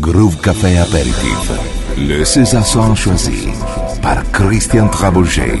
Groove Café Apéritif. Le César choisi par Christian Trabouget.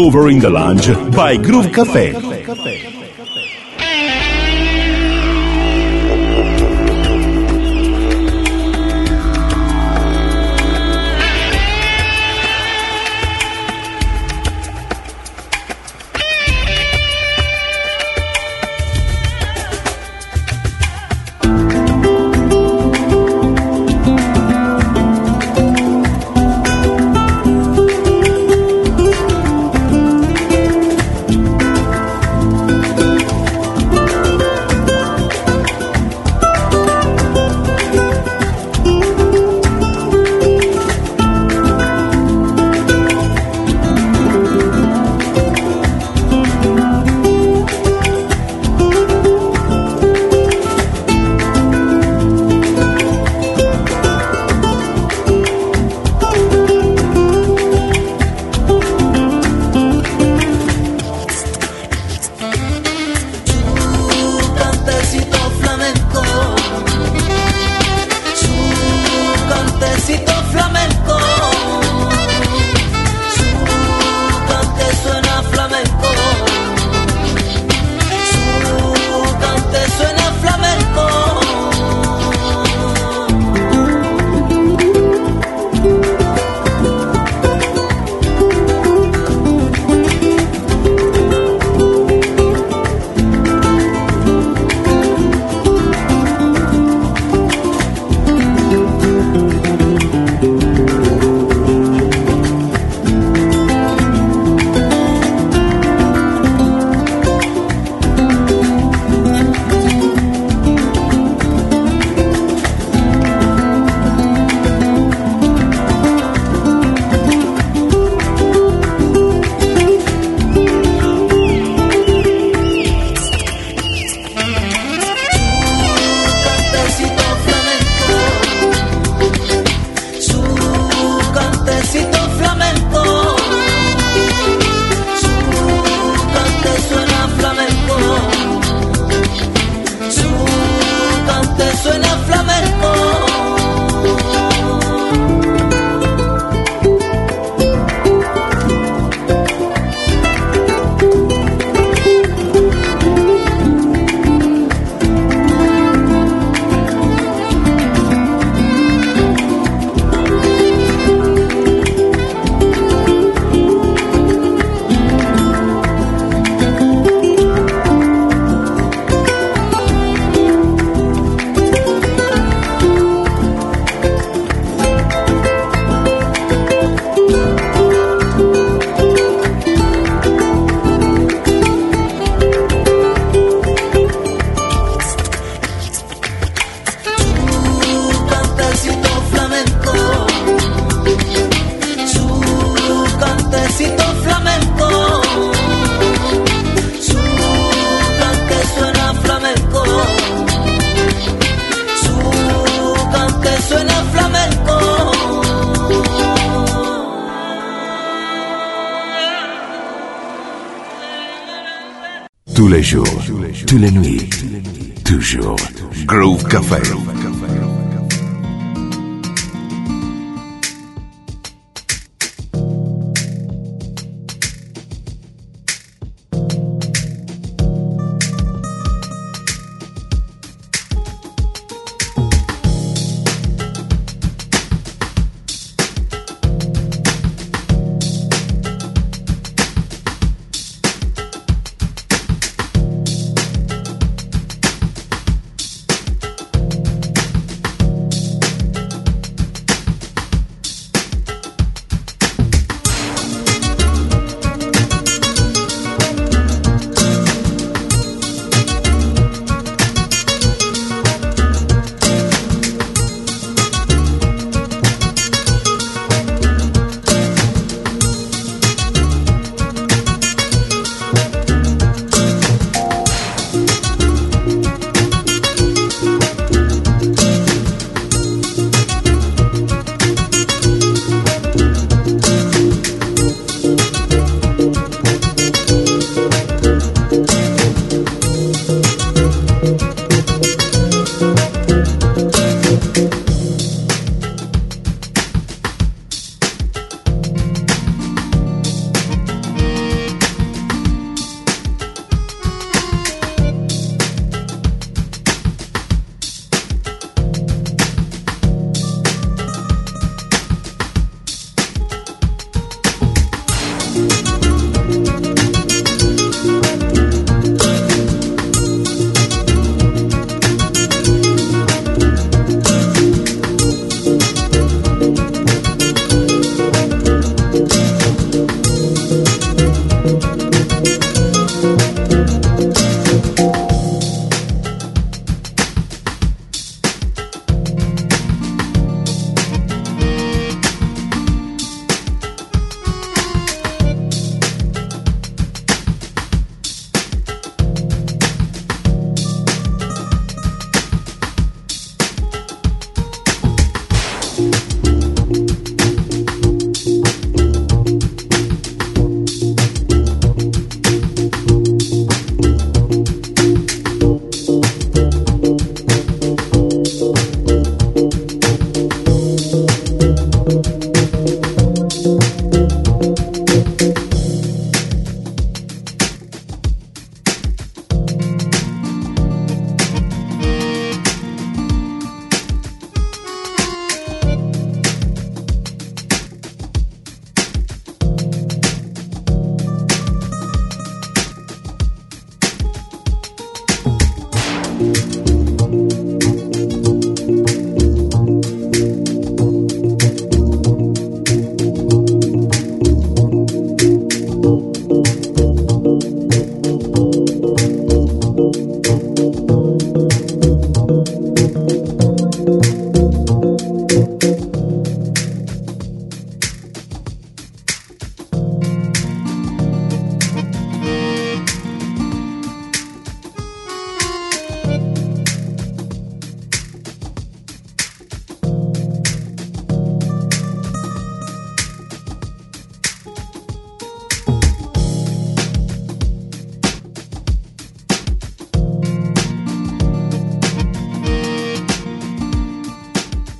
Cover in the Lounge by Groove Café.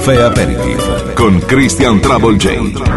Caffè Aperitivo con Christian Travel J.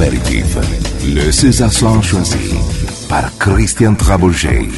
Le César Sans choisi par Christian Trabouget.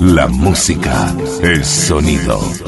La música, el sonido.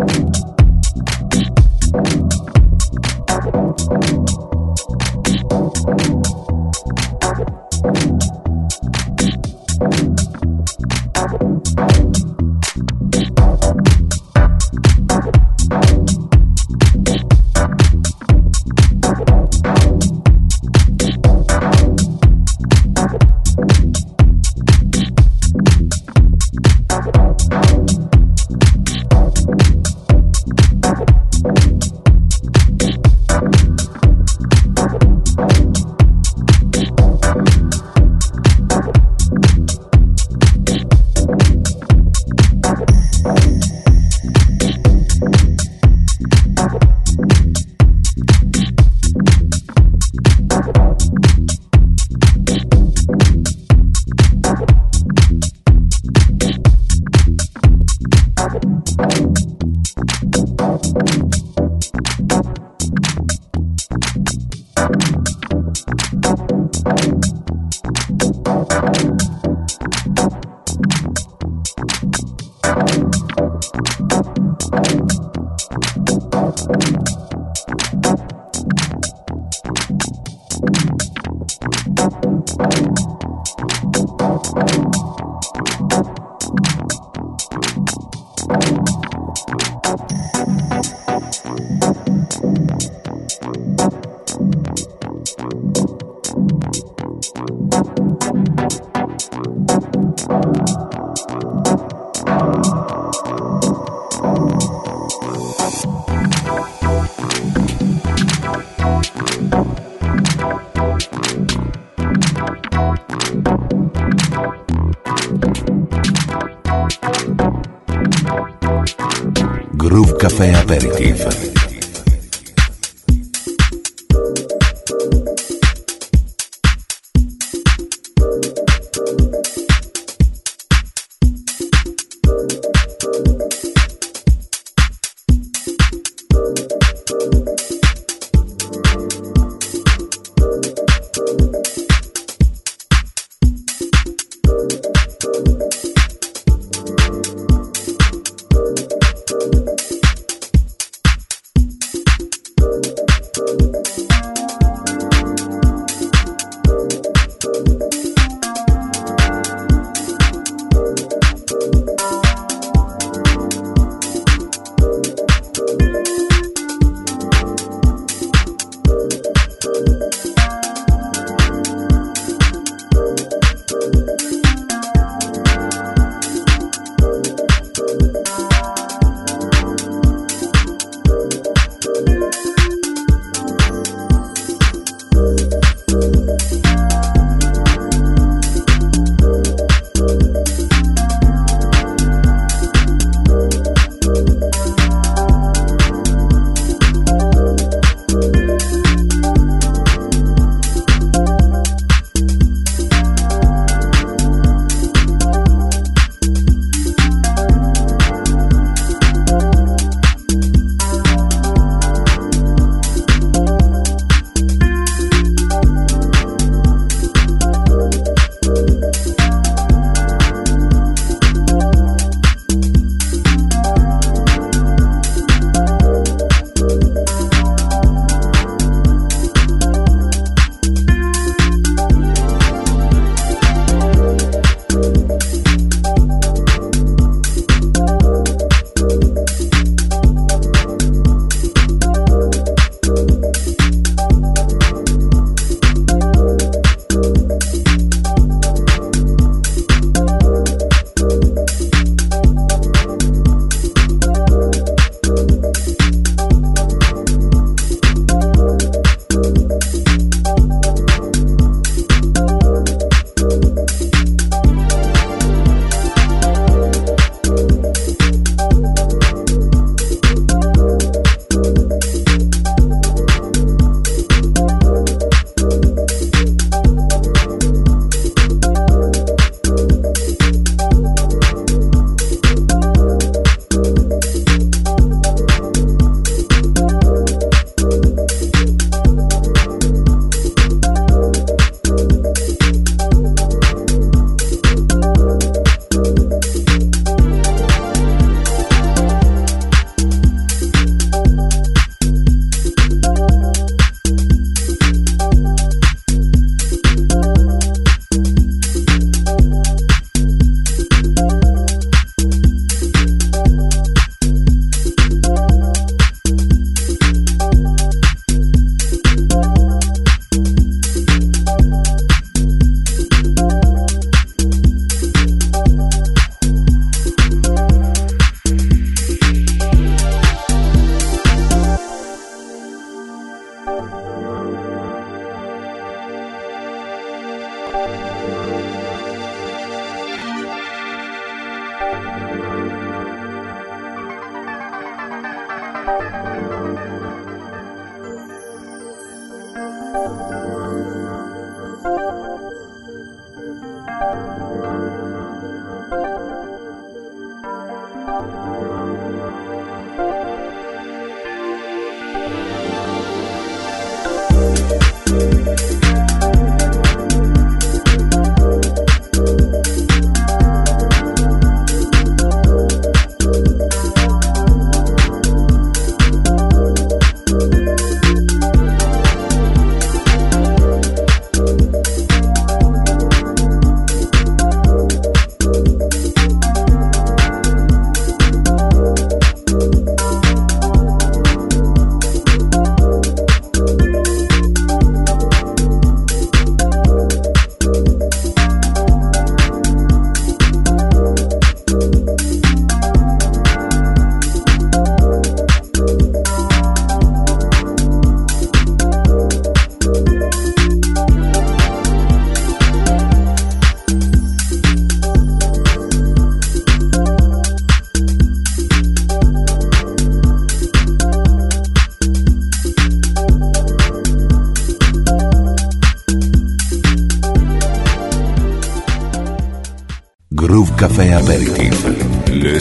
Aperitif.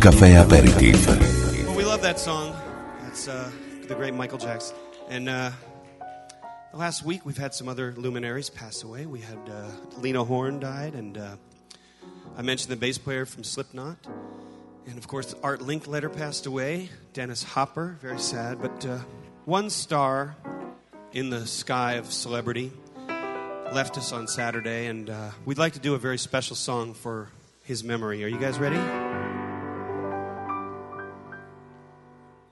Cafe Aperitif. Well, we love that song. That's uh, the great Michael Jackson. And uh, the last week we've had some other luminaries pass away. We had uh, Lena Horne died, and uh, I mentioned the bass player from Slipknot. And of course, Art Linkletter passed away. Dennis Hopper, very sad. But uh, one star in the sky of celebrity left us on Saturday, and uh, we'd like to do a very special song for his memory. Are you guys ready?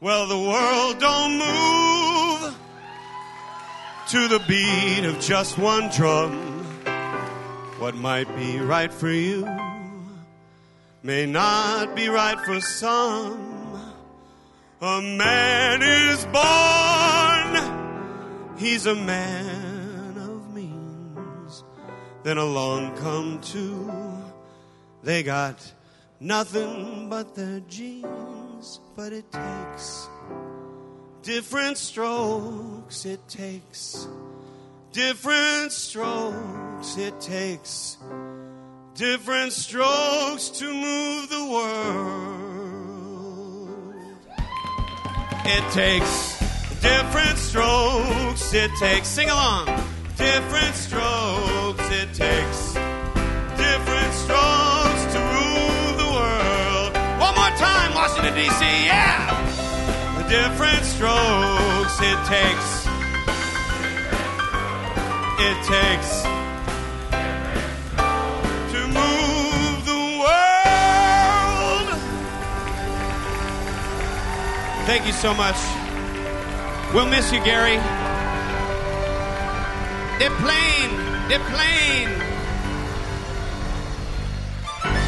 Well, the world don't move to the beat of just one drum. What might be right for you may not be right for some. A man is born, he's a man of means. Then along come two, they got nothing but their jeans, but it takes different strokes, it takes different strokes, it takes different strokes to move the world. It takes different strokes, it takes, sing along, different strokes, it takes different strokes D.C., yeah! The different strokes it takes. It takes to move the world. Thank you so much. We'll miss you, Gary. They're playing. They're playing.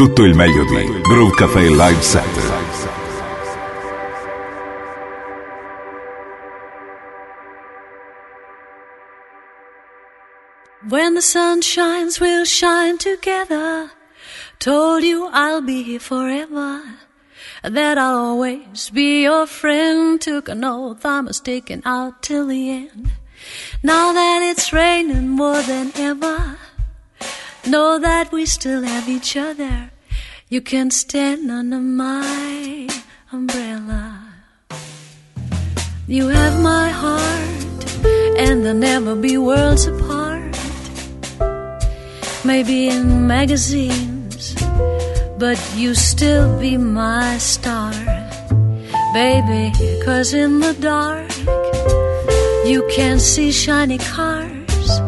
Tutto il meglio di Groove Cafe Live. When the sun shines, we'll shine together. Told you I'll be here forever. That I'll always be your friend. Took an oath I'm sticking out till the end. Now that it's raining more than ever, know that we still have each other. You can stand under my umbrella. You have my heart, and there'll never be worlds apart. Maybe in magazines, but you still be my star, baby. Cause in the dark, you can see shiny cars,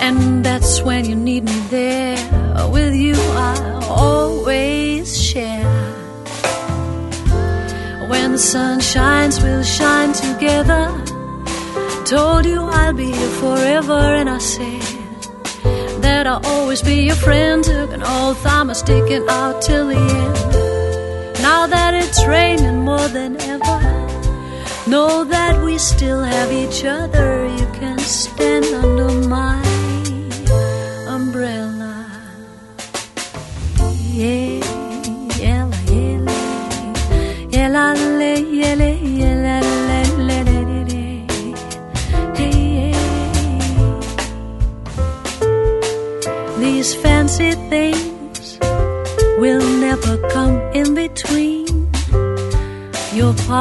and that's when you need me there. With you, I always share. When the sun shines, we'll shine together. Told you I'll be here forever, and I said that I'll always be your friend. Took an oath, I'm sticking out till the end. Now that it's raining more than ever, know that we still have each other. You can stand under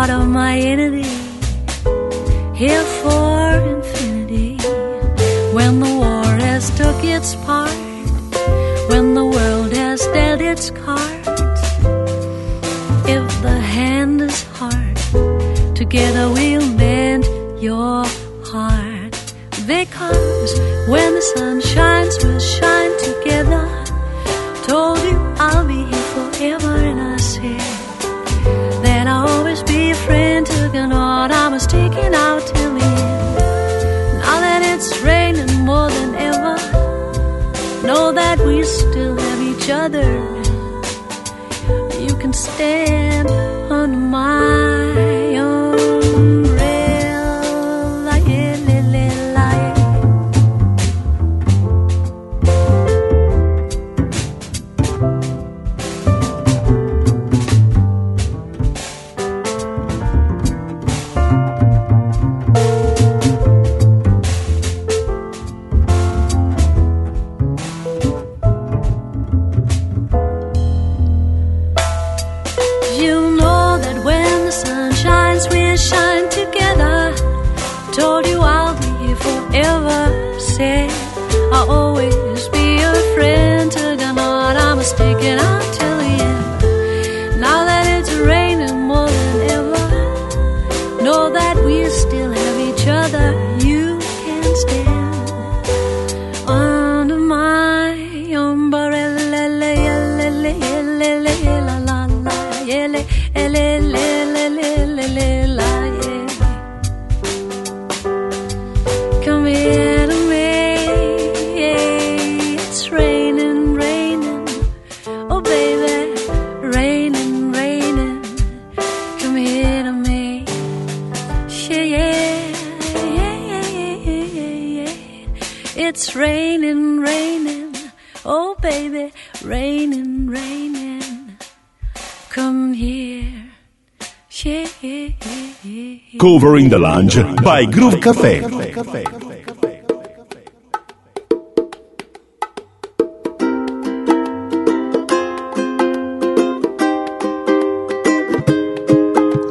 part of my entity, here for infinity. When the war has took its part, when the world has dealt its cards, if the hand is hard, together we'll mend your each other. Lounge by Groove Café.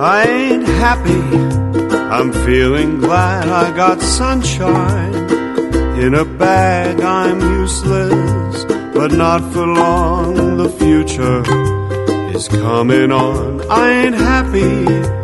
I ain't happy. I'm feeling glad I got sunshine. In a bag, I'm useless, but not for long. The future is coming on. I ain't happy.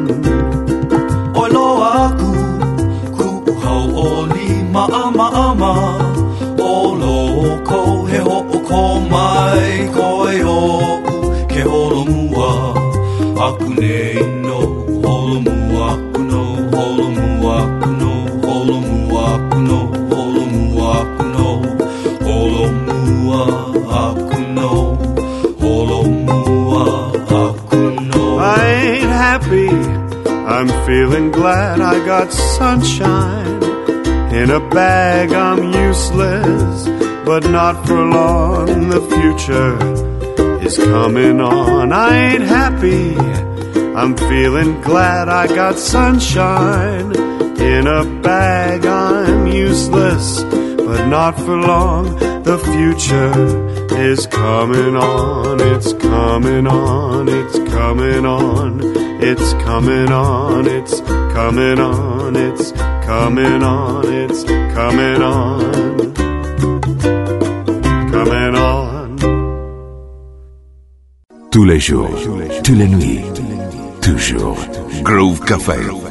I'm feeling glad I got sunshine. In a bag, I'm useless, but not for long. The future is coming on. I ain't happy. I'm feeling glad I got sunshine. In a bag, I'm useless, but not for long. The future is coming on. It's coming on. It's coming on. It's coming on. It's coming on. It's coming on. It's coming on. Coming on. Tous les jours, toutes les nuits, toujours. Groove Café.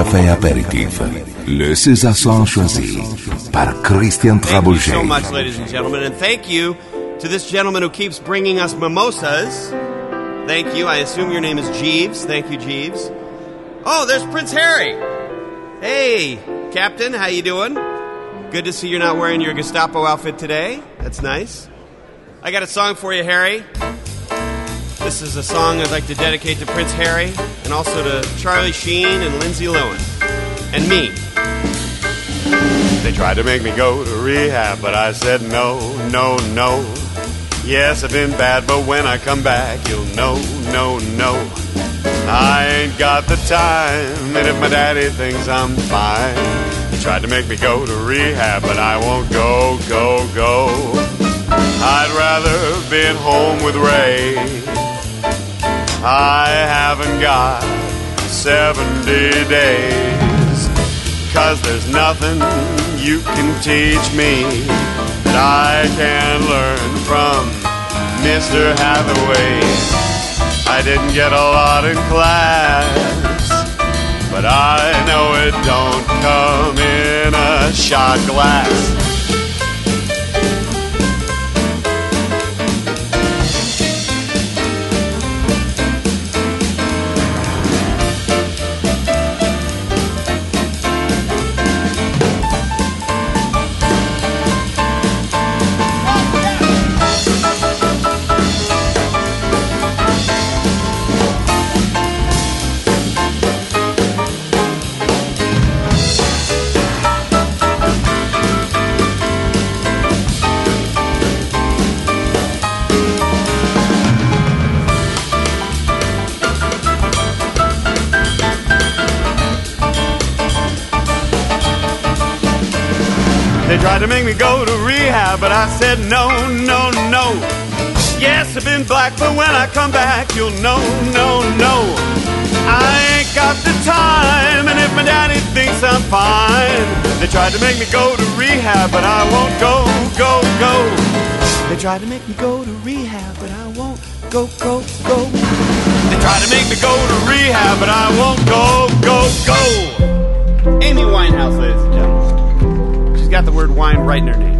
Café Apéritif. Le César choisi par Christian Thank you Trabouget. so much, ladies and gentlemen, and thank you to this gentleman who keeps bringing us mimosas. Thank you. I assume your name is Jeeves. Thank you, Jeeves. Oh, there's Prince Harry. Hey, Captain, how you doing? Good to see you're not wearing your Gestapo outfit today. That's nice. I got a song for you, Harry. This is a song I'd like to dedicate to Prince Harry and also to Charlie Sheen and Lindsay Lohan and me. They tried to make me go to rehab, but I said no, no, no. Yes, I've been bad, but when I come back, you'll know, no, no. I ain't got the time, and if my daddy thinks I'm fine, they tried to make me go to rehab, but I won't go, go, go. I'd rather be at home with Ray. I haven't got 70 days. Cause there's nothing you can teach me that I can learn from Mr. Hathaway. I didn't get a lot in class, but I know it don't come in a shot glass. Tried to make me go to rehab, but I said no, no, no. Yes, I've been black, but when I come back, you'll know, no, no. I ain't got the time, and if my daddy thinks I'm fine, they tried to make me go to rehab, but I won't go, go, go. They tried to make me go to rehab, but I won't go, go, go. They tried to make me go to rehab, but I won't go, go, go. Amy Winehouse, ladies and gentlemen. Got the word wine right in her name.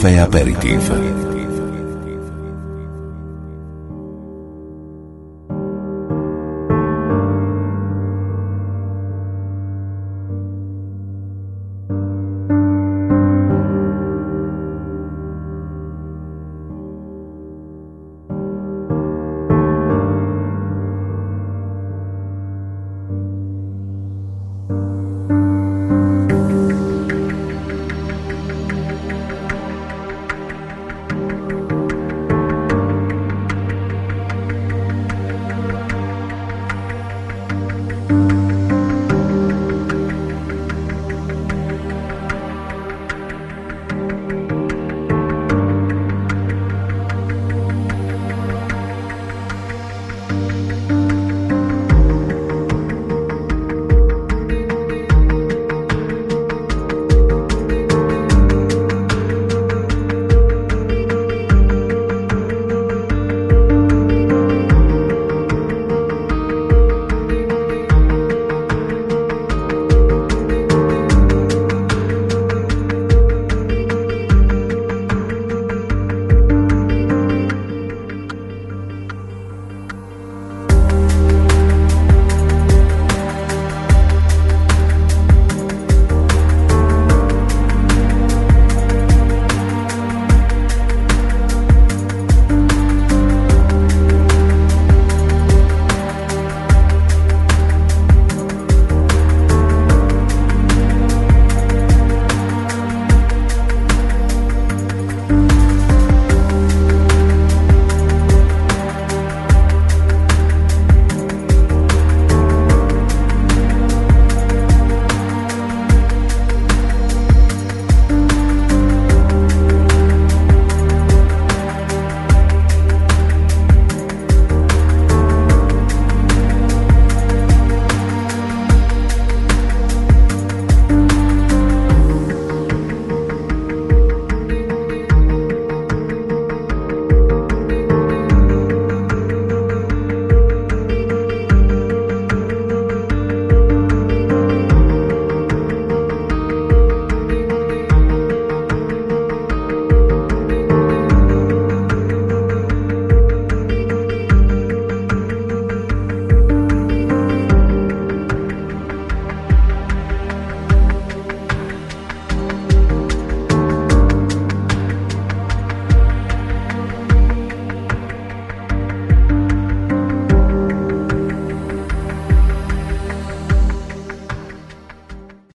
Café Aperitif.